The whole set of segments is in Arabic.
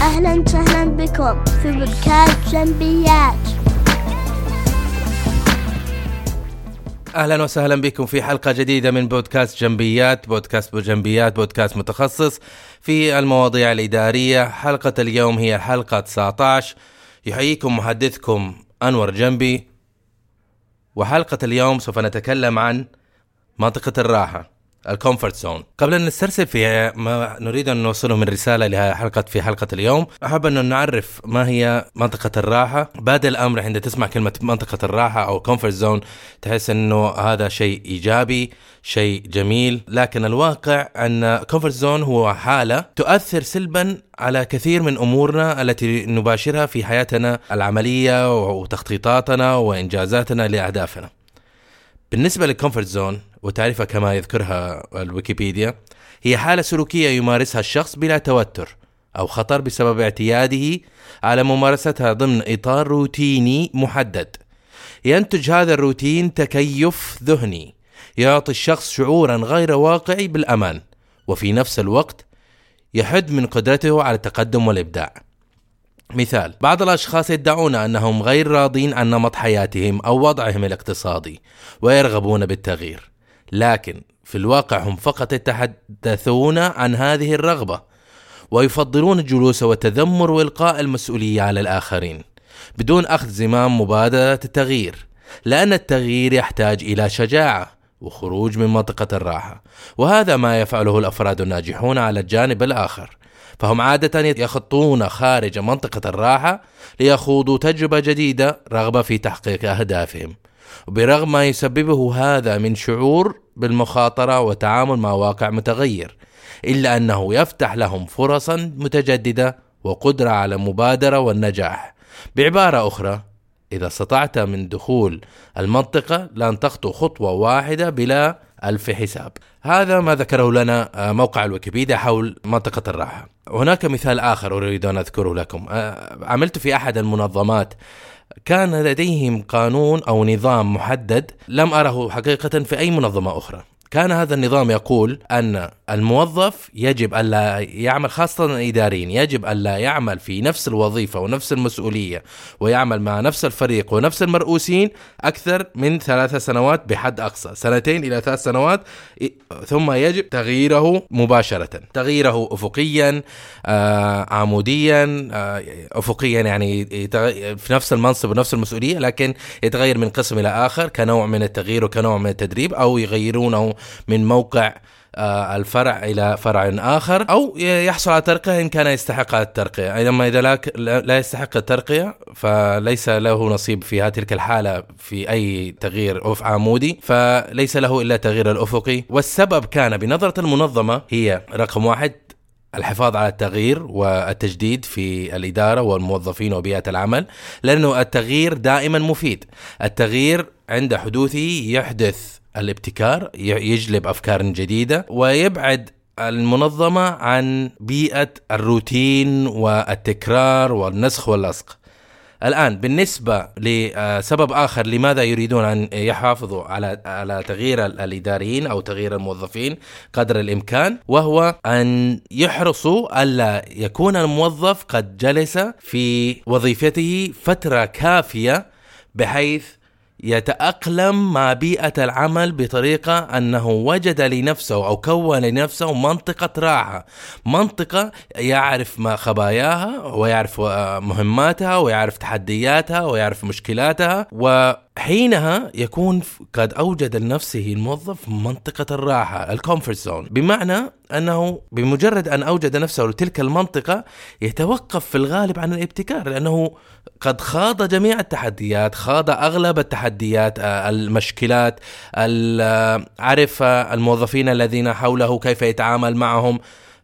أهلا وسهلا بكم في بودكاست جنبيات أهلا وسهلا بكم في حلقة جديدة من بودكاست جنبيات بودكاست جنبيات بودكاست متخصص في المواضيع الإدارية. حلقة اليوم هي الحلقة 19 يحييكم محدثكم أنور جنبي. وحلقة اليوم سوف نتكلم عن منطقة الراحة. ال comfort zone. قبل أن نسترسل في ما نريد أن نوصله من رسالة لحلقه في حلقة اليوم أحب أن نعرف ما هي منطقة الراحة. بادئ الأمر عند تسمع كلمة منطقة الراحة أو comfort zone تحس إنه هذا شيء إيجابي شيء جميل. لكن الواقع أن comfort zone هو حالة تؤثر سلبا على كثير من أمورنا التي نباشرها في حياتنا العملية وتخطيطاتنا وإنجازاتنا لأهدافنا. بالنسبة لل comfort zone وتعريفها كما يذكرها الويكيبيديا هي حالة سلوكية يمارسها الشخص بلا توتر أو خطر بسبب اعتياده على ممارستها ضمن إطار روتيني محدد. ينتج هذا الروتين تكيف ذهني يعطي الشخص شعورا غير واقعي بالأمان وفي نفس الوقت يحد من قدرته على التقدم والإبداع. مثال بعض الأشخاص يدعون أنهم غير راضين عن نمط حياتهم أو وضعهم الاقتصادي ويرغبون بالتغيير. لكن في الواقع هم فقط يتحدثون عن هذه الرغبة ويفضلون الجلوس والتذمر وإلقاء المسؤولية على الآخرين بدون أخذ زمام مبادرة التغيير لأن التغيير يحتاج إلى شجاعة وخروج من منطقة الراحة وهذا ما يفعله الأفراد الناجحون على الجانب الآخر. فهم عادة يخطون خارج منطقة الراحة ليخوضوا تجربة جديدة رغبة في تحقيق أهدافهم. وبرغم ما يسببه هذا من شعور بالمخاطرة وتعامل مع واقع متغير إلا أنه يفتح لهم فرصا متجددة وقدرة على المبادرة والنجاح. بعبارة أخرى إذا استطعت من دخول المنطقة لن تخطو خطوة واحدة بلا ألف حساب. هذا ما ذكره لنا آه، موقع الويكيبيديا حول منطقة الراحة. هناك مثال آخر أريد أن أذكره لكم. آه، عملت في أحد المنظمات كان لديهم قانون أو نظام محدد لم أره حقيقة في أي منظمة أخرى. كان هذا النظام يقول أن الموظف يجب الا يعمل خاصة الإداريين يجب الا يعمل في نفس الوظيفة ونفس المسؤولية ويعمل مع نفس الفريق ونفس المرؤوسين أكثر من ثلاث سنوات بحد أقصى سنتين إلى ثلاث سنوات ثم يجب تغييره مباشرة تغييره افقيا آه عموديا آه افقيا يعني في نفس المنصب ونفس المسؤولية لكن يتغير من قسم إلى آخر كنوع من التغيير وكنوع من التدريب أو يغيرونه من موقع آه، الفرع إلى فرع آخر أو يحصل على ترقية إن كان يستحق الترقية. اما إذا لا يستحق الترقية فليس له نصيب في تلك الحالة في أي تغيير أف عمودي فليس له إلا تغيير الأفقي. والسبب كان بنظرة المنظمة هي رقم واحد الحفاظ على التغيير والتجديد في الإدارة والموظفين وبيئة العمل لأنه التغيير دائما مفيد التغيير عند حدوثه يحدث الابتكار يجلب أفكار جديدة ويبعد المنظمة عن بيئة الروتين والتكرار والنسخ واللصق. الآن بالنسبة لسبب آخر لماذا يريدون أن يحافظوا على على تغيير الإداريين أو تغيير الموظفين قدر الإمكان وهو أن يحرصوا ألا يكون الموظف قد جلس في وظيفته فترة كافية بحيث يتأقلم مع بيئة العمل بطريقة أنه وجد لنفسه أو كون لنفسه منطقة راحة. منطقة يعرف ما خباياها ويعرف مهماتها ويعرف تحدياتها ويعرف مشكلاتها وحينها يكون قد أوجد لنفسه الموظف منطقة الراحة ال comfort zone بمعنى أنه بمجرد أن أوجد نفسه لتلك المنطقة يتوقف في الغالب عن الابتكار لأنه قد خاض جميع التحديات خاض أغلب التحديات آه، المشكلات عرف الموظفين الذين حوله كيف يتعامل معهم.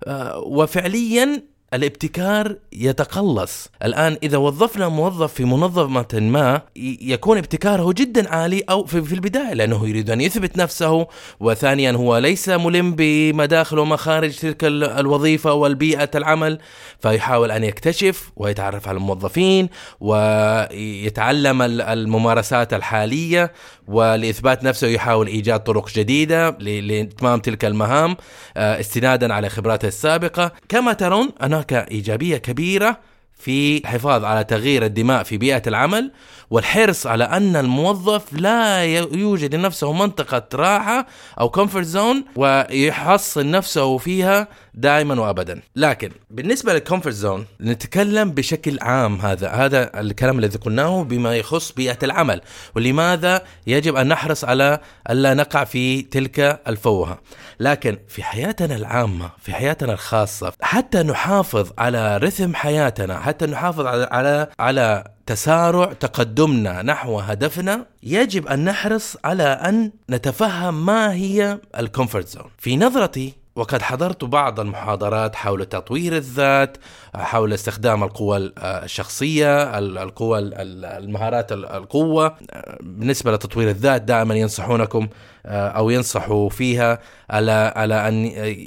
آه، وفعليا الابتكار يتقلص. الآن إذا وظفنا موظف في منظمة ما يكون ابتكاره جدا عالي أو في, البداية لأنه يريد أن يثبت نفسه. وثانيا هو ليس ملم بمداخل ومخارج تلك ال- الوظيفة والبيئة العمل فيحاول أن يكتشف ويتعرف على الموظفين ويتعلم ال- الممارسات الحالية ولإثبات نفسه يحاول إيجاد طرق جديدة لإتمام تلك المهام آه، استنادا على خبراته السابقة. كما ترون هناك إيجابية كبيرة في الحفاظ على تغيير الدماء في بيئة العمل والحرص على أن الموظف لا يوجد لنفسه منطقة راحة أو comfort zone ويحصن نفسه فيها دائما وابدا. لكن بالنسبة لل comfort zone نتكلم بشكل عام هذا هذا الكلام الذي قلناه بما يخص بيئة العمل ولماذا يجب أن نحرص على الا نقع في تلك الفوهة؟ لكن في حياتنا العامة في حياتنا الخاصة حتى نحافظ على رتم حياتنا حتى نحافظ على على, على تسارع تقدمنا نحو هدفنا يجب أن نحرص على أن نتفهم ما هي ال comfort zone في نظرتي وقد حضرت بعض المحاضرات حول تطوير الذات حول استخدام القوة الشخصية ال- القوة ال- ال- المهارات ال- القوة. بالنسبة لتطوير الذات دائما ينصحونكم أو ينصحوا فيها على على أن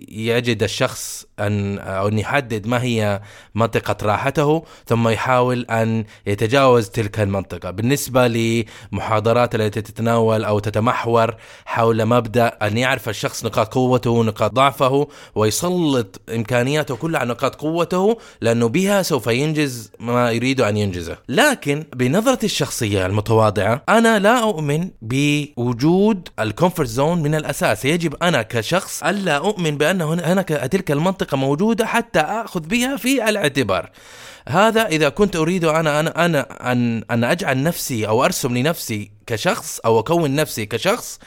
يجد الشخص أن أو أن يحدد ما هي منطقة راحته ثم يحاول أن يتجاوز تلك المنطقة. بالنسبة لمحاضرات التي تتناول أو تتمحور حول مبدأ أن يعرف الشخص نقاط قوته ونقاط ضعفه ويسلط إمكانياته كلها على نقاط قوته لأنه بها سوف ينجز ما يريد أن ينجزه. لكن بنظرتي الشخصية المتواضعة أنا لا أؤمن بوجود ال comfort zone من الأساس. يجب أنا كشخص ألا أؤمن بأن هناك تلك المنطقة موجودة حتى أخذ بها في الاعتبار. هذا إذا كنت أريد أنا أنا أنا ان أن أجعل نفسي أو أرسم لنفسي كشخص أو أكون نفسي كشخص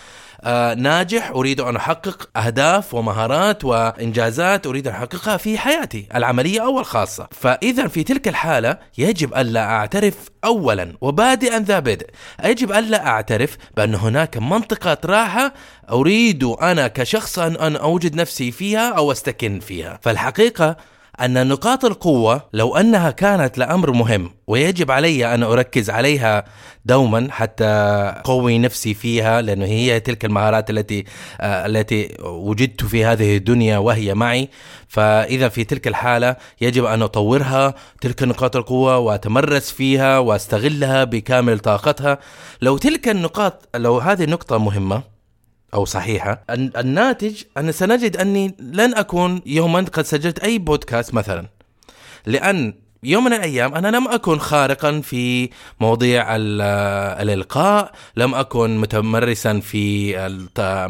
ناجح أريد أن أحقق أهداف ومهارات وإنجازات أريد أن أحققها في حياتي العملية أو الخاصة. فإذا في تلك الحالة يجب الا أعترف اولا وبادئا ذا بدء. يجب الا أعترف بأن هناك منطقه راحة أريد أنا كشخص أن أوجد نفسي فيها أو أستكن فيها. فالحقيقة أن نقاط القوة لو أنها كانت لأمر مهم ويجب علي أن أركز عليها دوما حتى أقوي نفسي فيها لأنه هي تلك المهارات التي آه التي وجدت في هذه الدنيا وهي معي. فإذا في تلك الحالة يجب أن أطورها تلك نقاط القوة وأتمرس فيها وأستغلها بكامل طاقتها. لو تلك النقاط لو هذه النقطة مهمة أو صحيحة. الناتج ان سنجد أني لن أكون يوما قد سجلت أي بودكاست مثلا. لأن يوم من الأيام أنا لم أكن خارقا في مواضيع الإلقاء، لم أكن متمرسا في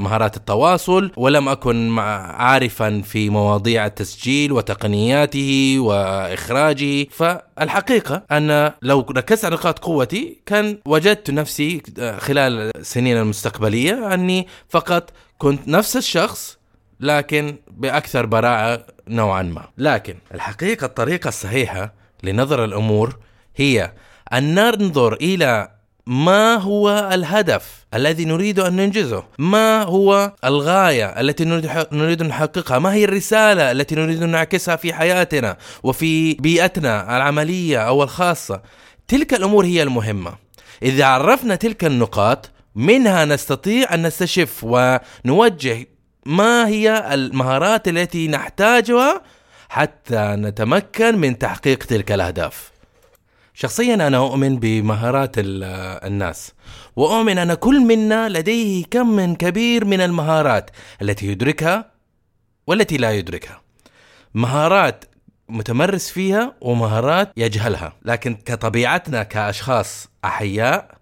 مهارات التواصل، ولم أكن عارفا في مواضيع التسجيل وتقنياته وإخراجه، فالحقيقة أن لو ركزت على نقاط قوتي كان وجدت نفسي خلال السنين المستقبلية أني فقط كنت نفس الشخص لكن بأكثر براعه نوعا ما، لكن الحقيقة الطريقة الصحيحة لنظر الأمور هي أن ننظر إلى ما هو الهدف الذي نريد أن ننجزه؟ ما هو الغاية التي نريد نحققها؟ ما هي الرسالة التي نريد نعكسها في حياتنا وفي بيئتنا العملية أو الخاصة؟ تلك الأمور هي المهمة. إذا عرفنا تلك النقاط منها نستطيع أن نستشف ونوجه ما هي المهارات التي نحتاجها حتى نتمكن من تحقيق تلك الأهداف. شخصيا أنا أؤمن بمهارات الناس وأؤمن أن كل منا لديه كم من كبير من المهارات التي يدركها والتي لا يدركها. مهارات متمرس فيها ومهارات يجهلها، لكن كطبيعتنا كأشخاص أحياء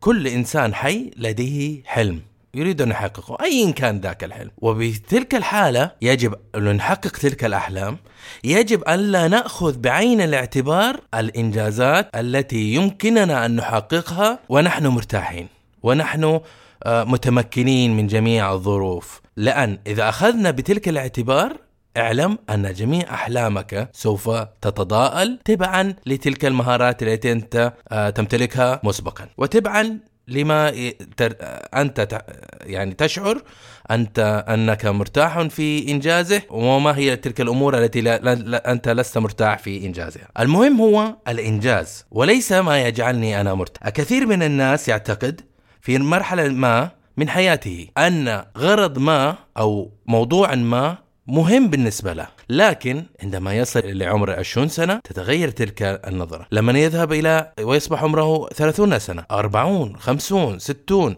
كل إنسان حي لديه حلم يريد أن يحققه أيا كان ذاك الحلم. وبتلك الحالة يجب أن نحقق تلك الأحلام. يجب أن لا نأخذ بعين الاعتبار الإنجازات التي يمكننا أن نحققها ونحن مرتاحين ونحن متمكنين من جميع الظروف. لأن إذا أخذنا بتلك الاعتبار اعلم أن جميع أحلامك سوف تتضاءل تبعا لتلك المهارات التي أنت تمتلكها مسبقا. وتبعا لما ي- تر... أنت ت... يعني تشعر أنت أنك مرتاح في إنجازه وما هي تلك الأمور التي لا... لا... أنت لست مرتاح في إنجازها. المهم هو الإنجاز وليس ما يجعلني أنا مرتاح. كثير من الناس يعتقد في مرحلة ما من حياته أن غرض ما أو موضوع ما مهم بالنسبة له. لكن عندما يصل لعمر 20 سنة تتغير تلك النظرة. لما يذهب إلى ويصبح عمره 30 سنة 40 50 60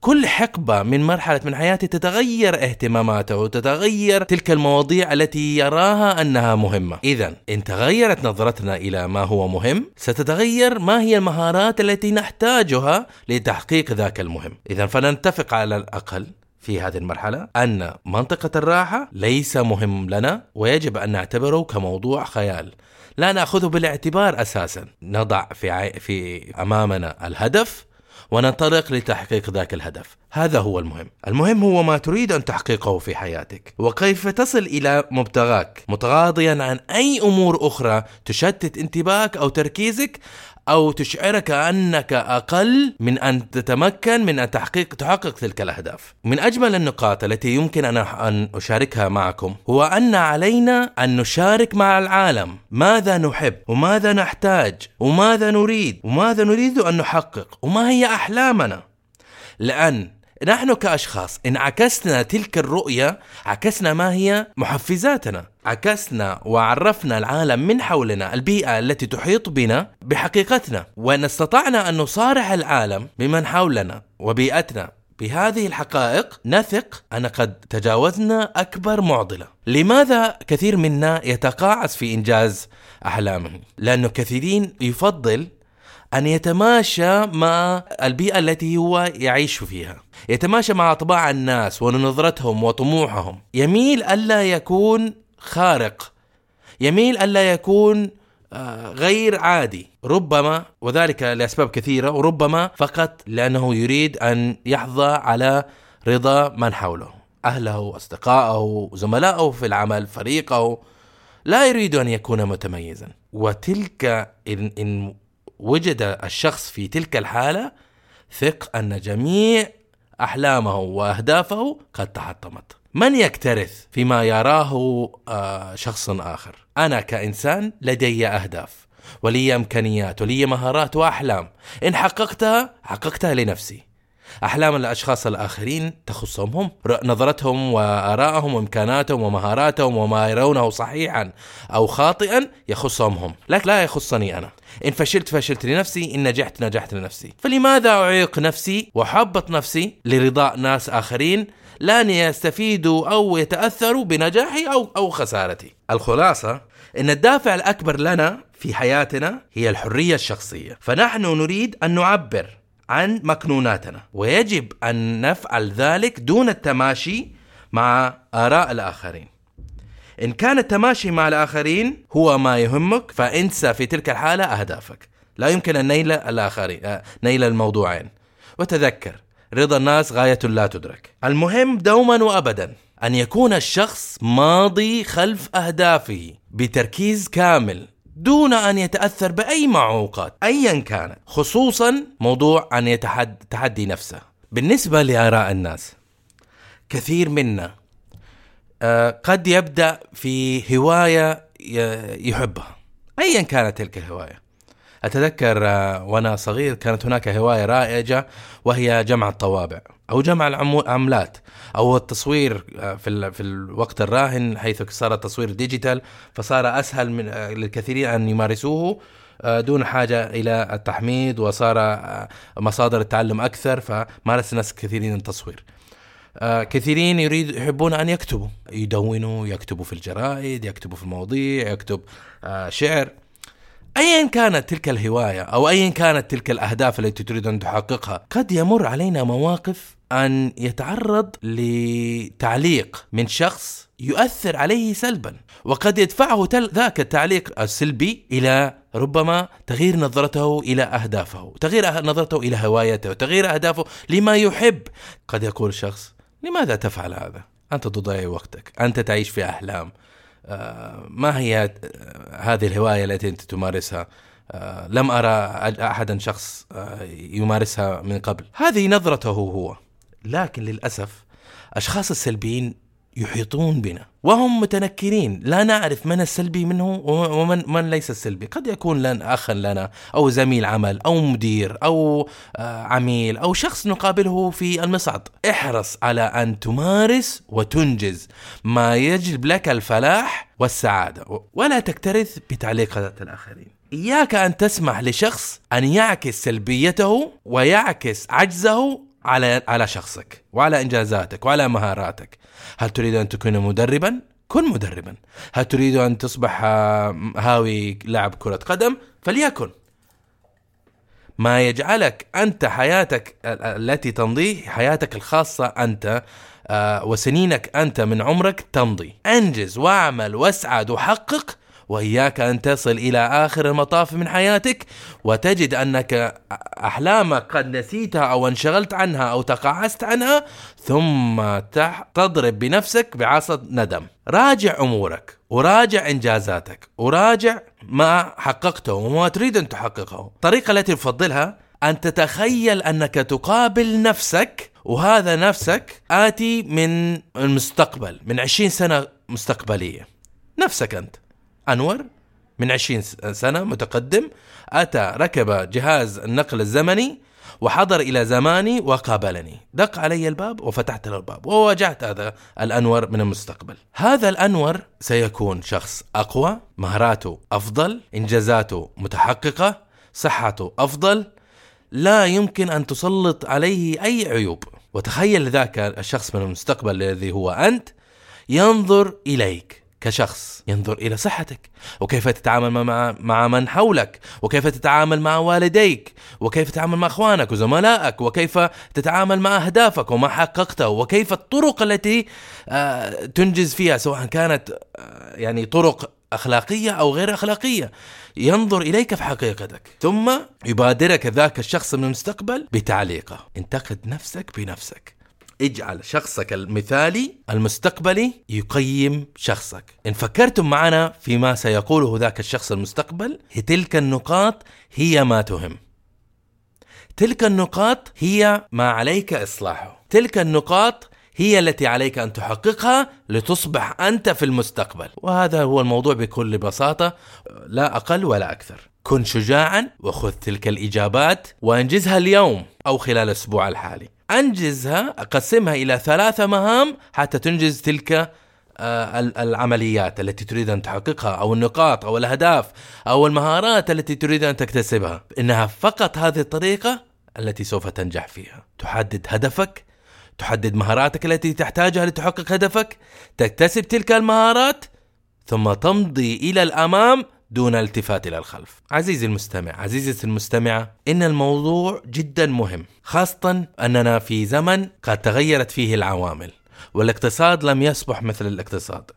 كل حقبة من مرحلة من حياته تتغير اهتماماته وتتغير تلك المواضيع التي يراها أنها مهمة. إذا إن تغيرت نظرتنا إلى ما هو مهم ستتغير ما هي المهارات التي نحتاجها لتحقيق ذاك المهم. إذا فنتفق على الأقل في هذه المرحلة أن منطقة الراحة ليس مهم لنا ويجب أن نعتبره كموضوع خيال. لا نأخذه بالاعتبار أساسا. نضع في, عي... في أمامنا الهدف وننطلق لتحقيق ذاك الهدف. هذا هو المهم. المهم هو ما تريد أن تحققه في حياتك. وكيف تصل إلى مبتغاك؟ متغاضيا عن أي أمور أخرى تشتت انتباهك أو تركيزك أو تشعرك أنك أقل من أن تتمكن من أن تحقيق تحقق تلك الأهداف. من أجمل النقاط التي يمكن أن أشاركها معكم هو أن علينا أن نشارك مع العالم. ماذا نحب؟ وماذا نحتاج؟ وماذا نريد؟ وماذا نريد أن نحقق؟ وما هي أحلامنا. لأن نحن كأشخاص إن عكسنا تلك الرؤية عكسنا ما هي محفزاتنا. عكسنا وعرفنا العالم من حولنا البيئة التي تحيط بنا بحقيقتنا. وإن استطعنا أن نصارح العالم بمن حولنا وبيئتنا. بهذه الحقائق نثق أن قد تجاوزنا أكبر معضلة. لماذا كثير منا يتقاعس في إنجاز أحلامه؟ لأنه كثيرين يفضل أن يتماشى مع البيئة التي هو يعيش فيها. يتماشى مع طباع الناس ونظرتهم وطموحهم. يميل ألا يكون خارق. يميل ألا يكون آه، غير عادي. ربما وذلك لأسباب كثيرة وربما فقط لأنه يريد أن يحظى على رضا من حوله. أهله أصدقائه زملائه في العمل فريقه. لا يريد أن يكون متميزا. وتلك إن, إن وجد الشخص في تلك الحالة ثق أن جميع أحلامه وأهدافه قد تحطمت. من يكترث فيما يراه آه، شخص آخر؟ أنا كإنسان لدي أهداف ولي إمكانيات ولي مهارات وأحلام. إن حققتها حققتها لنفسي. أحلام الأشخاص الآخرين تخصهم هم نظرتهم وآرائهم وإمكاناتهم ومهاراتهم وما يرونه صحيحا أو خاطئا يخصهم هم لكن لا يخصني أنا. إن فشلت فشلت لنفسي إن نجحت نجحت لنفسي. فلماذا أعيق نفسي وحبط نفسي لرضاء ناس آخرين لن يستفيدوا أو يتأثروا بنجاحي أو أو خسارتي؟ الخلاصة إن الدافع الأكبر لنا في حياتنا هي الحرية الشخصية. فنحن نريد أن نعبر عن مكنوناتنا. ويجب أن نفعل ذلك دون التماشي مع آراء الآخرين. إن كان التماشي مع الآخرين هو ما يهمك فانسى في تلك الحالة أهدافك. لا يمكن أن نيل الآخرين آه، نيل الموضوعين. وتذكر رضا الناس غاية لا تدرك. المهم دوما وأبدا أن يكون الشخص ماضي خلف أهدافه بتركيز كامل دون أن يتأثر بأي معوقات أيا كانت خصوصا موضوع أن يتحد تحدي نفسه. بالنسبة لآراء الناس كثير منا آه، قد يبدأ في هواية يحبها أيا كانت تلك الهواية. أتذكر آه، وأنا صغير كانت هناك هواية رائجة وهي جمع الطوابع أو جمع العملات أو التصوير آه، في في الوقت الراهن حيث صار التصوير ديجيتال فصار أسهل من آه، للكثيرين أن يمارسوه دون حاجة إلى التحميد وصار مصادر التعلم أكثر فمارس الناس كثيرين التصوير. كثيرين يريد يحبون أن يكتبوا. يدونوا يكتبوا في الجرائد يكتبوا في المواضيع يكتب شعر. ايا كانت تلك الهواية أو ايا كانت تلك الأهداف التي تريد ان تحققها قد يمر علينا مواقف أن يتعرض لتعليق من شخص يؤثر عليه سلبا وقد يدفعه ذاك التعليق السلبي إلى ربما تغيير نظرته إلى أهدافه تغيير أه- نظرته إلى هوايته تغيير أهدافه لما يحب. قد يقول الشخص لماذا تفعل هذا؟ أنت تضيع وقتك أنت تعيش في أحلام. ما هي آه، هذه الهواية التي أنت تمارسها؟ آه، لم أرى أج- أحدا شخص آه، يمارسها من قبل. هذه نظرته هو. لكن للأسف أشخاص السلبيين يحيطون بنا. وهم متنكرين. لا نعرف من السلبي منه ومن من ليس السلبي. قد يكون لنا أخا لنا أو زميل عمل أو مدير أو آه، عميل أو شخص نقابله في المصعد احرص على أن تمارس وتنجز ما يجلب لك الفلاح والسعادة. ولا تكترث بتعليقات الآخرين. إياك أن تسمح لشخص أن يعكس سلبيته ويعكس عجزه على على شخصك وعلى إنجازاتك وعلى مهاراتك. هل تريد أن تكون مدربا؟ كن مدربا. هل تريد أن تصبح هاوي لاعب كرة قدم؟ فليكن. ما يجعلك أنت حياتك ال- التي تمضي حياتك الخاصة أنت آه، وسنينك أنت من عمرك تمضي. أنجز واعمل واسعد وحقق وإياك أن تصل إلى آخر المطاف من حياتك وتجد أنك احلامك قد نسيتها أو انشغلت عنها أو تقاعست عنها ثم تضرب بنفسك بعصا ندم. راجع أمورك وراجع إنجازاتك وراجع ما حققته وما تريد أن تحققه. الطريقة التي تفضلها أن تتخيل أنك تقابل نفسك وهذا نفسك آتي من المستقبل من 20 سنة مستقبلية. نفسك أنت. أنور من 20 س- سنة متقدم أتى ركب جهاز النقل الزمني وحضر إلى زماني وقابلني. دق علي الباب وفتحت له الباب وواجهت هذا الأنور من المستقبل. هذا الأنور سيكون شخص أقوى مهاراته أفضل إنجازاته متحققة صحته أفضل. لا يمكن أن تسلط عليه أي عيوب. وتخيل ذاك الشخص من المستقبل الذي هو أنت ينظر إليك. كشخص ينظر إلى صحتك وكيف تتعامل مع مع من حولك وكيف تتعامل مع والديك وكيف تتعامل مع إخوانك وزملائك وكيف تتعامل مع أهدافك وما حققته وكيف الطرق التي آه، تنجز فيها سواء كانت آه، يعني طرق أخلاقية أو غير أخلاقية. ينظر إليك في حقيقتك ثم يبادرك ذاك الشخص من المستقبل بتعليقه. انتقد نفسك بنفسك. اجعل شخصك المثالي المستقبلي يقيم شخصك. إن فكرتم معنا فيما سيقوله ذاك الشخص المستقبل تلك النقاط هي ما تهم. تلك النقاط هي ما عليك إصلاحه. تلك النقاط هي التي عليك أن تحققها لتصبح أنت في المستقبل. وهذا هو الموضوع بكل بساطة لا أقل ولا أكثر. كن شجاعا وخذ تلك الإجابات وأنجزها اليوم أو خلال الأسبوع الحالي. أنجزها قسمها إلى ثلاثة مهام حتى تنجز تلك آه، ال- العمليات التي تريد أن تحققها أو النقاط أو الأهداف أو المهارات التي تريد أن تكتسبها. إنها فقط هذه الطريقة التي سوف تنجح فيها. تحدد هدفك تحدد مهاراتك التي تحتاجها لتحقق هدفك تكتسب تلك المهارات ثم تمضي إلى الأمام دون الالتفات إلى الخلف. عزيزي المستمع، عزيزتي المستمعة، إن الموضوع جدا مهم، خاصه أننا في زمن قد تغيرت فيه العوامل، والاقتصاد لم يصبح مثل الاقتصاد.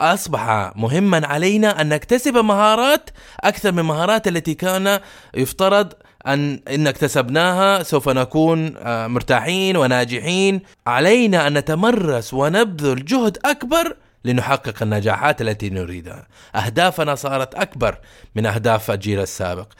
أصبح مهما علينا أن نكتسب مهارات أكثر من المهارات التي كان يفترض أن إن اكتسبناها سوف نكون آه، مرتاحين وناجحين علينا أن نتمرس ونبذل جهد أكبر لنحقق النجاحات التي نريدها. أهدافنا صارت أكبر من أهداف الجيل السابق.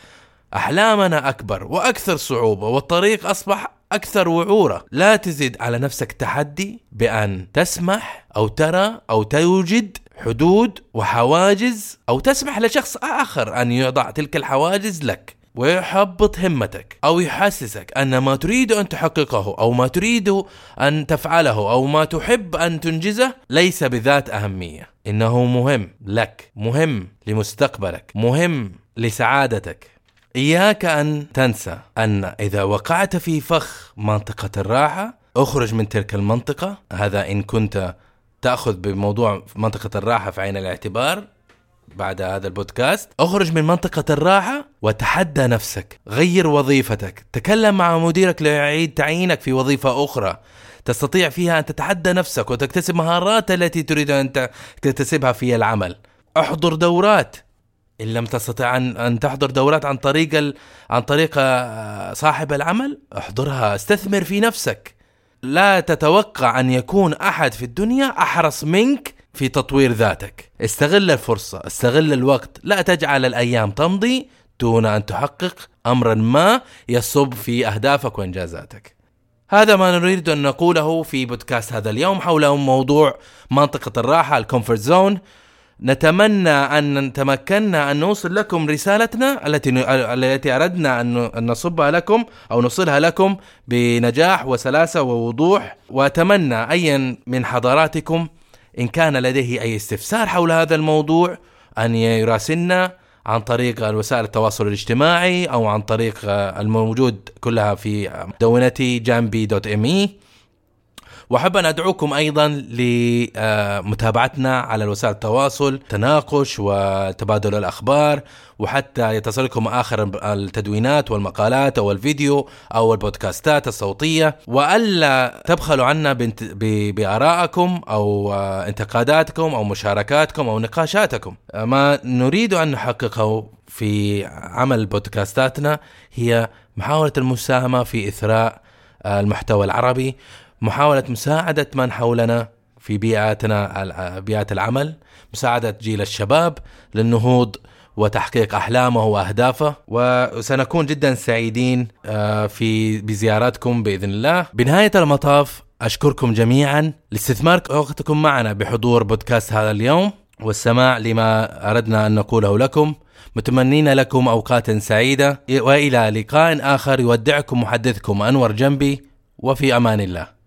أحلامنا أكبر وأكثر صعوبة والطريق أصبح أكثر وعورة. لا تزد على نفسك تحدي بأن تسمح أو ترى أو توجد حدود وحواجز أو تسمح لشخص آخر أن يضع تلك الحواجز لك. ويحبط همتك أو يحسسك أن ما تريد أن تحققه أو ما تريد أن تفعله أو ما تحب أن تنجزه ليس بذات أهمية. إنه مهم لك مهم لمستقبلك مهم لسعادتك. إياك أن تنسى أن إذا وقعت في فخ منطقة الراحة اخرج من تلك المنطقة. هذا إن كنت تأخذ بموضوع منطقة الراحة في عين الاعتبار بعد هذا البودكاست أخرج من منطقة الراحة وتحدى نفسك. غير وظيفتك. تكلم مع مديرك ليعيد تعيينك في وظيفة أخرى. تستطيع فيها أن تتحدى نفسك وتكتسب مهارات التي تريد أن تكتسبها في العمل. احضر دورات. إن لم تستطع أن أن تحضر دورات عن طريق ال... عن طريق آه، صاحب العمل احضرها. استثمر في نفسك. لا تتوقع أن يكون أحد في الدنيا أحرص منك في تطوير ذاتك استغل الفرصة استغل الوقت لا تجعل الأيام تمضي دون أن تحقق امرا ما يصب في أهدافك وانجازاتك. هذا ما نريد أن نقوله في بودكاست هذا اليوم حول موضوع منطقة الراحة ال comfort zone. نتمنى أن تمكنا أن نوصل لكم رسالتنا التي التي أردنا أن نصبها لكم أو نوصلها لكم بنجاح وسلاسة ووضوح وأتمنى ايا من حضراتكم إن كان لديه أي استفسار حول هذا الموضوع أن يراسلنا عن طريق وسائل التواصل الاجتماعي أو عن طريق الموجود كلها في دونتي جامبي دوت إم وأحب أن أدعوكم أيضا لمتابعتنا على وسائل التواصل تناقش وتبادل الأخبار وحتى يتصلكم آخر التدوينات والمقالات أو الفيديو أو البودكاستات الصوتية. وألا تبخلوا عنا بآرائكم أو انتقاداتكم أو مشاركاتكم أو نقاشاتكم. ما نريد أن نحققه في عمل بودكاستاتنا هي محاولة المساهمة في إثراء المحتوى العربي. محاولة مساعدة من حولنا في بيئاتنا بيئات العمل مساعدة جيل الشباب للنهوض وتحقيق أحلامه وأهدافه. وسنكون جدا سعيدين آه، في بزياراتكم بإذن الله. بنهاية المطاف أشكركم جميعا لاستثمار وقتكم معنا بحضور بودكاست هذا اليوم. والسماع لما أردنا أن نقوله لكم. متمنين لكم أوقات سعيدة. وإلى لقاء آخر يودعكم محدثكم أنور جنبي. وفي أمان الله.